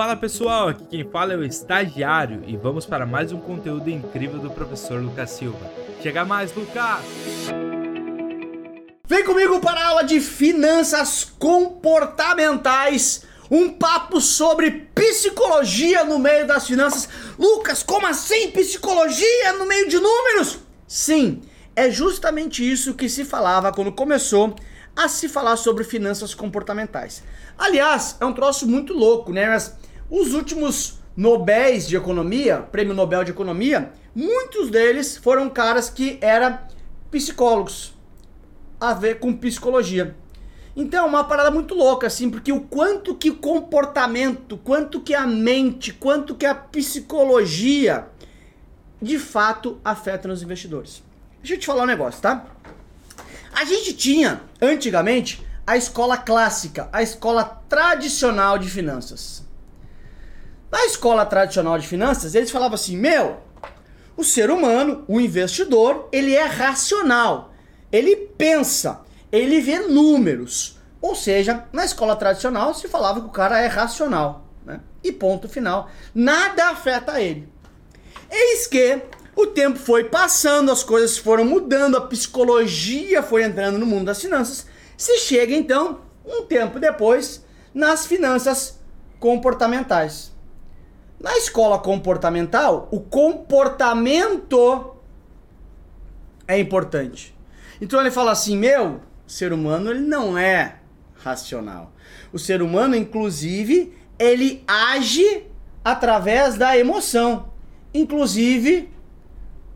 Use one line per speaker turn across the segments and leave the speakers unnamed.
Fala pessoal, aqui quem fala é o estagiário e vamos para mais um conteúdo incrível do professor Lucas Silva. Chega mais, Lucas!
Vem comigo para a aula de finanças comportamentais. Um papo sobre psicologia no meio das finanças. Lucas, como assim psicologia no meio de números? Sim, é justamente isso que se falava quando começou a se falar sobre finanças comportamentais. Aliás, é um troço muito louco, né? Mas os últimos Nobéis de Economia, Prêmio Nobel de Economia, muitos deles foram caras que eram psicólogos, a ver com psicologia. Então, uma parada muito louca, assim, porque o quanto que comportamento, quanto que a mente, quanto que a psicologia, de fato, afeta nos investidores. Deixa eu te falar um negócio, tá? A gente tinha, antigamente, a escola clássica, a escola tradicional de finanças. Na escola tradicional de finanças, eles falavam assim: meu, o ser humano, o investidor, ele é racional. Ele pensa, ele vê números. Ou seja, na escola tradicional se falava que o cara é racional. Né? E ponto final. Nada afeta ele. Eis que o tempo foi passando, as coisas foram mudando, a psicologia foi entrando no mundo das finanças. Se chega então, um tempo depois, nas finanças comportamentais. Na escola comportamental, o comportamento é importante. Então ele fala assim: meu, o ser humano ele não é racional. O ser humano, inclusive, ele age através da emoção, inclusive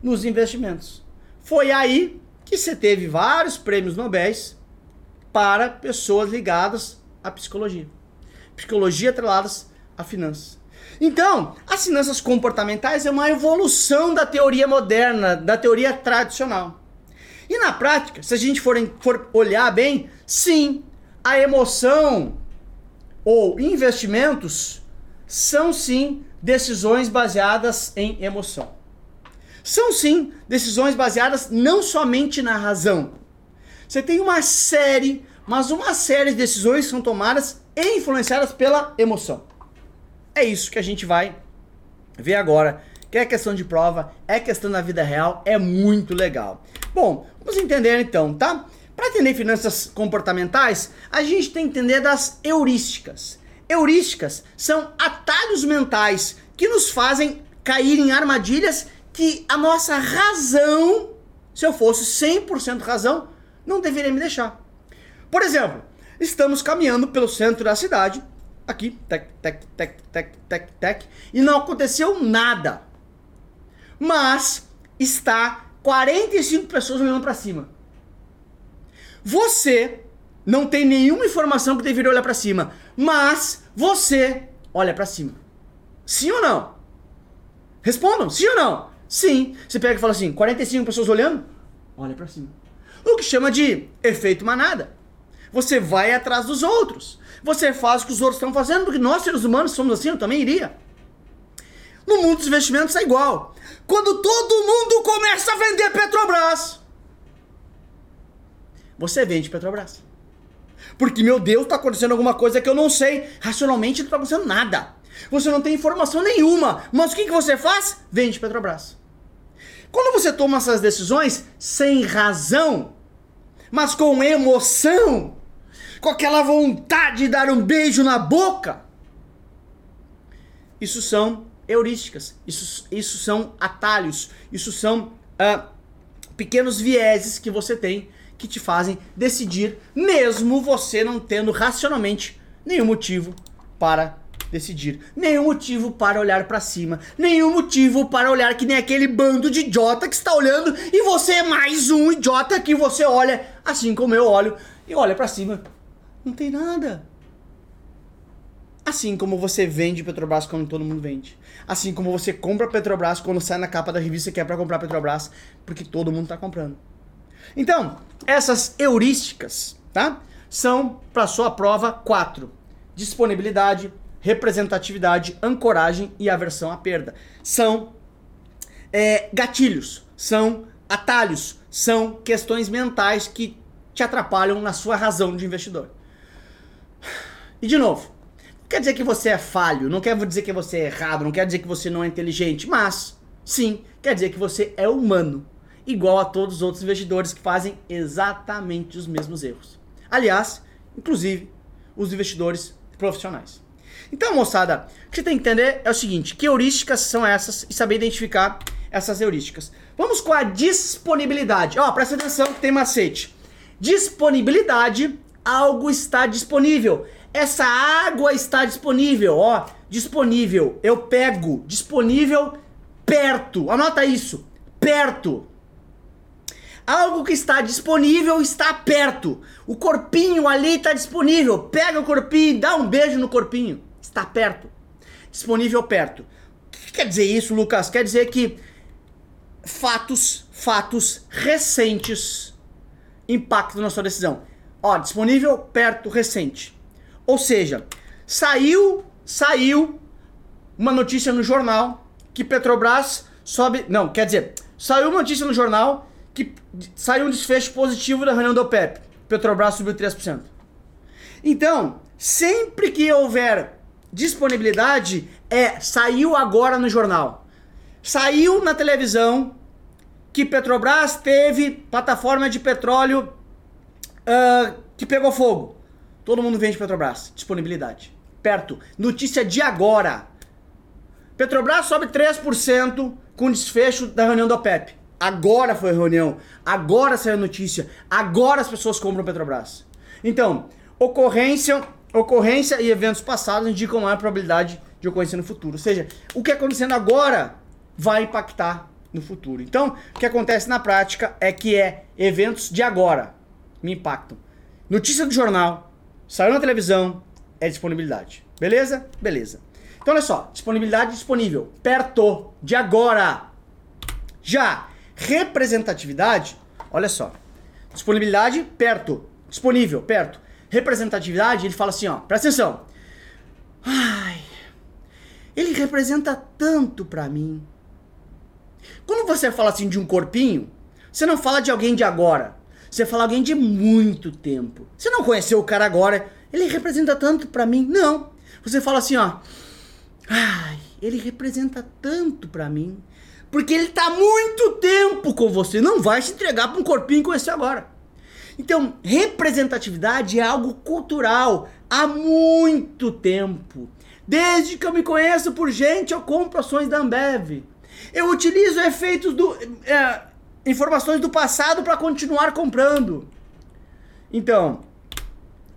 nos investimentos. Foi aí que você teve vários prêmios Nobel para pessoas ligadas à psicologia. Psicologia atreladas a finanças. Então, as finanças comportamentais é uma evolução da teoria moderna, da teoria tradicional. E na prática, se a gente for, for olhar bem, sim, a emoção ou investimentos são sim decisões baseadas em emoção. São sim decisões baseadas não somente na razão. Você tem uma série, mas uma série de decisões são tomadas e influenciadas pela emoção. É isso que a gente vai ver agora. Que é questão de prova, é questão da vida real, é muito legal. Bom, vamos entender então, tá? Para entender finanças comportamentais, a gente tem que entender das heurísticas. Heurísticas são atalhos mentais que nos fazem cair em armadilhas que a nossa razão, se eu fosse 100% razão, não deveria me deixar. Por exemplo, estamos caminhando pelo centro da cidade aqui, tec, tec, tec, tec, tec, tec, e não aconteceu nada. Mas está 45 pessoas olhando para cima. Você não tem nenhuma informação que deveria olhar para cima, mas você olha para cima. Sim ou não? Respondam, sim ou não? Sim. Você pega e fala assim, 45 pessoas olhando? Olha para cima. O que chama de efeito manada. Você vai atrás dos outros. Você faz o que os outros estão fazendo, porque nós, seres humanos, somos assim, eu também iria. No mundo dos investimentos é igual. Quando todo mundo começa a vender Petrobras, você vende Petrobras. Porque, meu Deus, está acontecendo alguma coisa que eu não sei. Racionalmente não está acontecendo nada. Você não tem informação nenhuma. Mas o que, que você faz? Vende Petrobras. Quando você toma essas decisões sem razão, mas com emoção, com aquela vontade de dar um beijo na boca. Isso são heurísticas, isso, isso são atalhos, isso são uh, pequenos vieses que você tem que te fazem decidir, mesmo você não tendo racionalmente nenhum motivo para decidir, nenhum motivo para olhar para cima, nenhum motivo para olhar que nem aquele bando de idiota que está olhando e você é mais um idiota que você olha assim como eu olho e olha para cima não tem nada. Assim como você vende Petrobras quando todo mundo vende. Assim como você compra Petrobras quando sai na capa da revista que é para comprar Petrobras, porque todo mundo está comprando. Então, essas heurísticas, tá? São para sua prova quatro: disponibilidade, representatividade, ancoragem e aversão à perda. São é, gatilhos, são atalhos, são questões mentais que te atrapalham na sua razão de investidor. E de novo, quer dizer que você é falho, não quer dizer que você é errado, não quer dizer que você não é inteligente, mas sim, quer dizer que você é humano, igual a todos os outros investidores que fazem exatamente os mesmos erros. Aliás, inclusive os investidores profissionais. Então, moçada, o que você tem que entender é o seguinte: que heurísticas são essas e saber identificar essas heurísticas. Vamos com a disponibilidade. Ó, presta atenção que tem macete. Disponibilidade, algo está disponível. Essa água está disponível, ó, disponível. Eu pego, disponível perto. Anota isso, perto. Algo que está disponível está perto. O corpinho ali está disponível. Pega o corpinho, dá um beijo no corpinho. Está perto. Disponível perto. O que quer dizer isso, Lucas? Quer dizer que fatos, fatos recentes impactam na sua decisão. Ó, disponível perto, recente. Ou seja, saiu, saiu uma notícia no jornal que Petrobras sobe, não, quer dizer, saiu uma notícia no jornal que saiu um desfecho positivo da reunião do OPEP. Petrobras subiu 3%. Então, sempre que houver disponibilidade, é saiu agora no jornal. Saiu na televisão que Petrobras teve plataforma de petróleo uh, que pegou fogo. Todo mundo vende Petrobras. Disponibilidade. Perto. Notícia de agora. Petrobras sobe 3% com desfecho da reunião do OPEP. Agora foi a reunião, agora saiu a notícia, agora as pessoas compram Petrobras. Então, ocorrência, ocorrência e eventos passados indicam maior probabilidade de ocorrência no futuro. Ou seja, o que é acontecendo agora vai impactar no futuro. Então, o que acontece na prática é que é eventos de agora me impactam. Notícia do jornal, saiu na televisão, é disponibilidade. Beleza? Beleza. Então, olha só, disponibilidade disponível, perto de agora. Já Representatividade, olha só. Disponibilidade, perto. Disponível, perto. Representatividade, ele fala assim, ó, presta atenção. Ai, ele representa tanto para mim. Quando você fala assim de um corpinho, você não fala de alguém de agora. Você fala alguém de muito tempo. Você não conheceu o cara agora, ele representa tanto para mim. Não. Você fala assim, ó. Ai, ele representa tanto para mim. Porque ele está muito tempo com você. Não vai se entregar para um corpinho com esse agora. Então, representatividade é algo cultural há muito tempo. Desde que eu me conheço por gente, eu compro ações da Ambev. Eu utilizo efeitos do. É, informações do passado para continuar comprando. Então,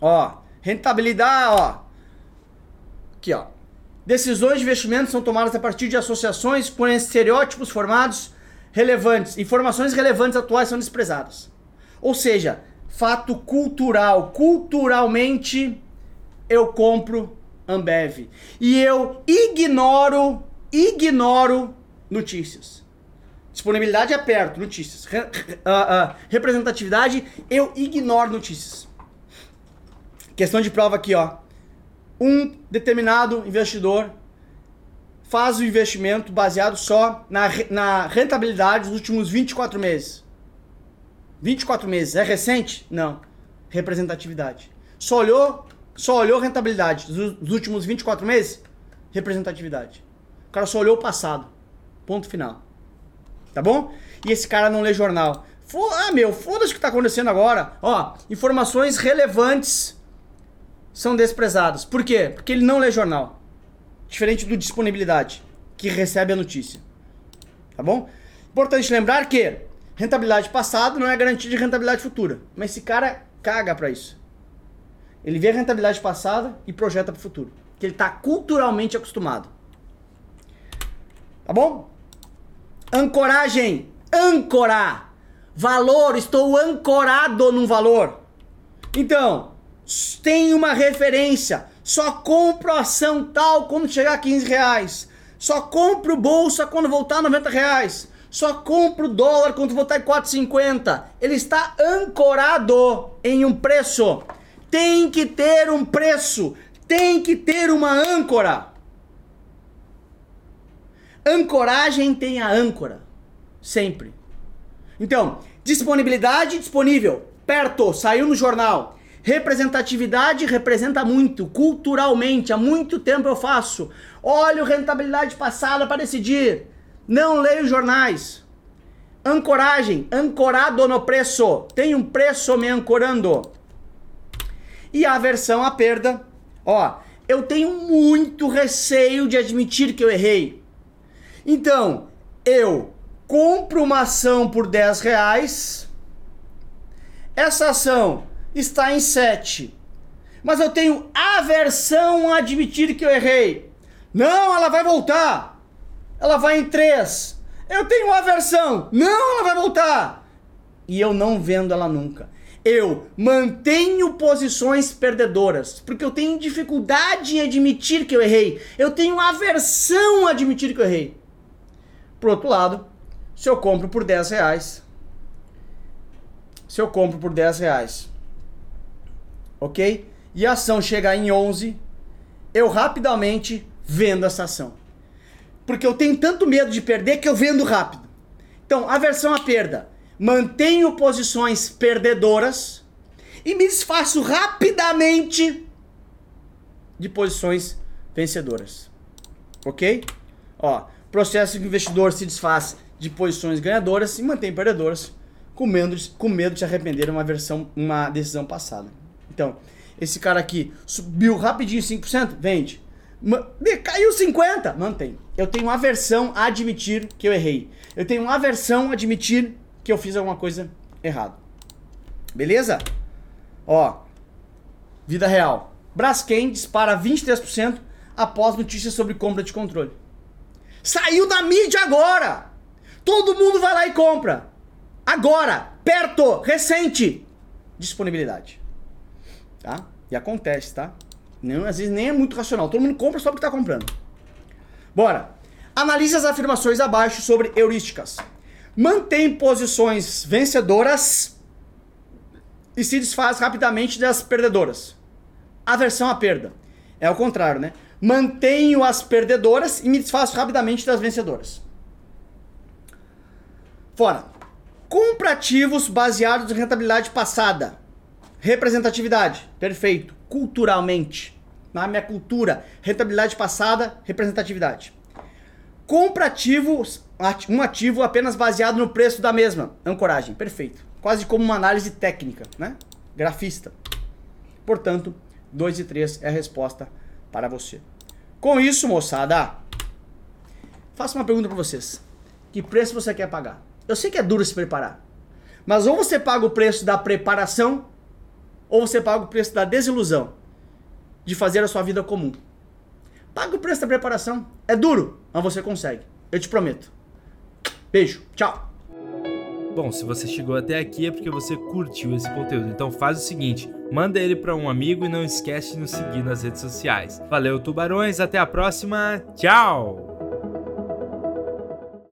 ó, rentabilidade, ó. Aqui, ó. Decisões de investimento são tomadas a partir de associações com estereótipos formados relevantes. Informações relevantes atuais são desprezadas. Ou seja, fato cultural. Culturalmente, eu compro Ambev. E eu ignoro, ignoro notícias. Disponibilidade é perto, notícias. Re, uh, uh, representatividade, eu ignoro notícias. Questão de prova aqui, ó um determinado investidor faz o investimento baseado só na, na rentabilidade dos últimos 24 meses. 24 meses. É recente? Não. Representatividade. Só olhou, só olhou rentabilidade dos, últimos 24 meses? Representatividade. O cara só olhou o passado. Ponto final. Tá bom? E esse cara não lê jornal. Ah, meu, foda-se o que tá acontecendo agora. Ó, informações relevantes são desprezados. Por quê? Porque ele não lê jornal. Diferente do disponibilidade, que recebe a notícia. Tá bom? Importante lembrar que rentabilidade passada não é garantia de rentabilidade futura. Mas esse cara caga para isso. Ele vê a rentabilidade passada e projeta para o futuro. Que ele está culturalmente acostumado. Tá bom? Ancoragem. Ancorar. Valor. Estou ancorado num valor. Então, tem uma referência. Só compro ação tal quando chegar a 15 reais. Só compro bolsa quando voltar a 90 reais. Só compro dólar quando voltar em 4,50. Ele está ancorado em um preço. Tem que ter um preço. Tem que ter uma âncora. Ancoragem tem a âncora. Sempre. Então, disponibilidade disponível. Perto, saiu no jornal Representatividade representa muito, culturalmente, há muito tempo eu faço. Olho rentabilidade passada para decidir. Não leio jornais. Ancoragem, ancorado no preço. Tem um preço me ancorando. E a aversão à perda. Ó, eu tenho muito receio de admitir que eu errei. Então, eu compro uma ação por 10 reais. Essa ação está em 7. Mas eu tenho aversão a admitir que eu errei. Não, ela vai voltar. Ela vai em 3. Eu tenho aversão. Não, ela vai voltar. E eu não vendo ela nunca. Eu mantenho posições perdedoras, porque eu tenho dificuldade em admitir que eu errei. Eu tenho aversão a admitir que eu errei. Por outro lado, se eu compro por 10 reais, se eu compro por 10 reais, ok? E a ação chegar em 11, eu rapidamente vendo essa ação. Porque eu tenho tanto medo de perder que eu vendo rápido. Então, aversão à perda. Mantenho posições perdedoras e me desfaço rapidamente de posições vencedoras. Ok? Ó, processo que o investidor se desfaz de posições ganhadoras e mantém perdedoras com medo de, com medo de se arrepender uma versão, uma decisão passada. Então, esse cara aqui subiu rapidinho 5%, vende. Caiu 50, mantém. Eu tenho aversão a admitir que eu errei. Eu tenho aversão a admitir que eu fiz alguma coisa errada. Beleza? Ó, vida real. Braskem dispara 23% após notícias sobre compra de controle. Saiu da mídia agora! Todo mundo vai lá e compra. Agora, perto, recente. Disponibilidade. Tá? E acontece, tá? Nem, às vezes nem é muito racional. Todo mundo compra só porque tá comprando. Bora. Analise as afirmações abaixo sobre heurísticas. Mantém posições vencedoras e se desfaz rapidamente das perdedoras. Aversão à perda. É o contrário, né? Mantenho as perdedoras e me desfaço rapidamente das vencedoras. Fora. Comparativos baseados em rentabilidade passada. Representatividade. Perfeito. Culturalmente. Na minha cultura. Rentabilidade passada, representatividade. Comparativos, um ativo apenas baseado no preço da mesma. Ancoragem. Perfeito. Quase como uma análise técnica, né? Grafista. Portanto, 2 e 3 é a resposta para você. Com isso, moçada, faço uma pergunta para vocês. Que preço você quer pagar? Eu sei que é duro se preparar. Mas ou você paga o preço da preparação, ou você paga o preço da desilusão de fazer a sua vida comum. Paga o preço da preparação. É duro, mas você consegue. Eu te prometo. Beijo. Tchau.
Bom, se você chegou até aqui é porque você curtiu esse conteúdo. Então faz o seguinte, manda ele para um amigo e não esquece de nos seguir nas redes sociais. Valeu, tubarões, até a próxima. Tchau.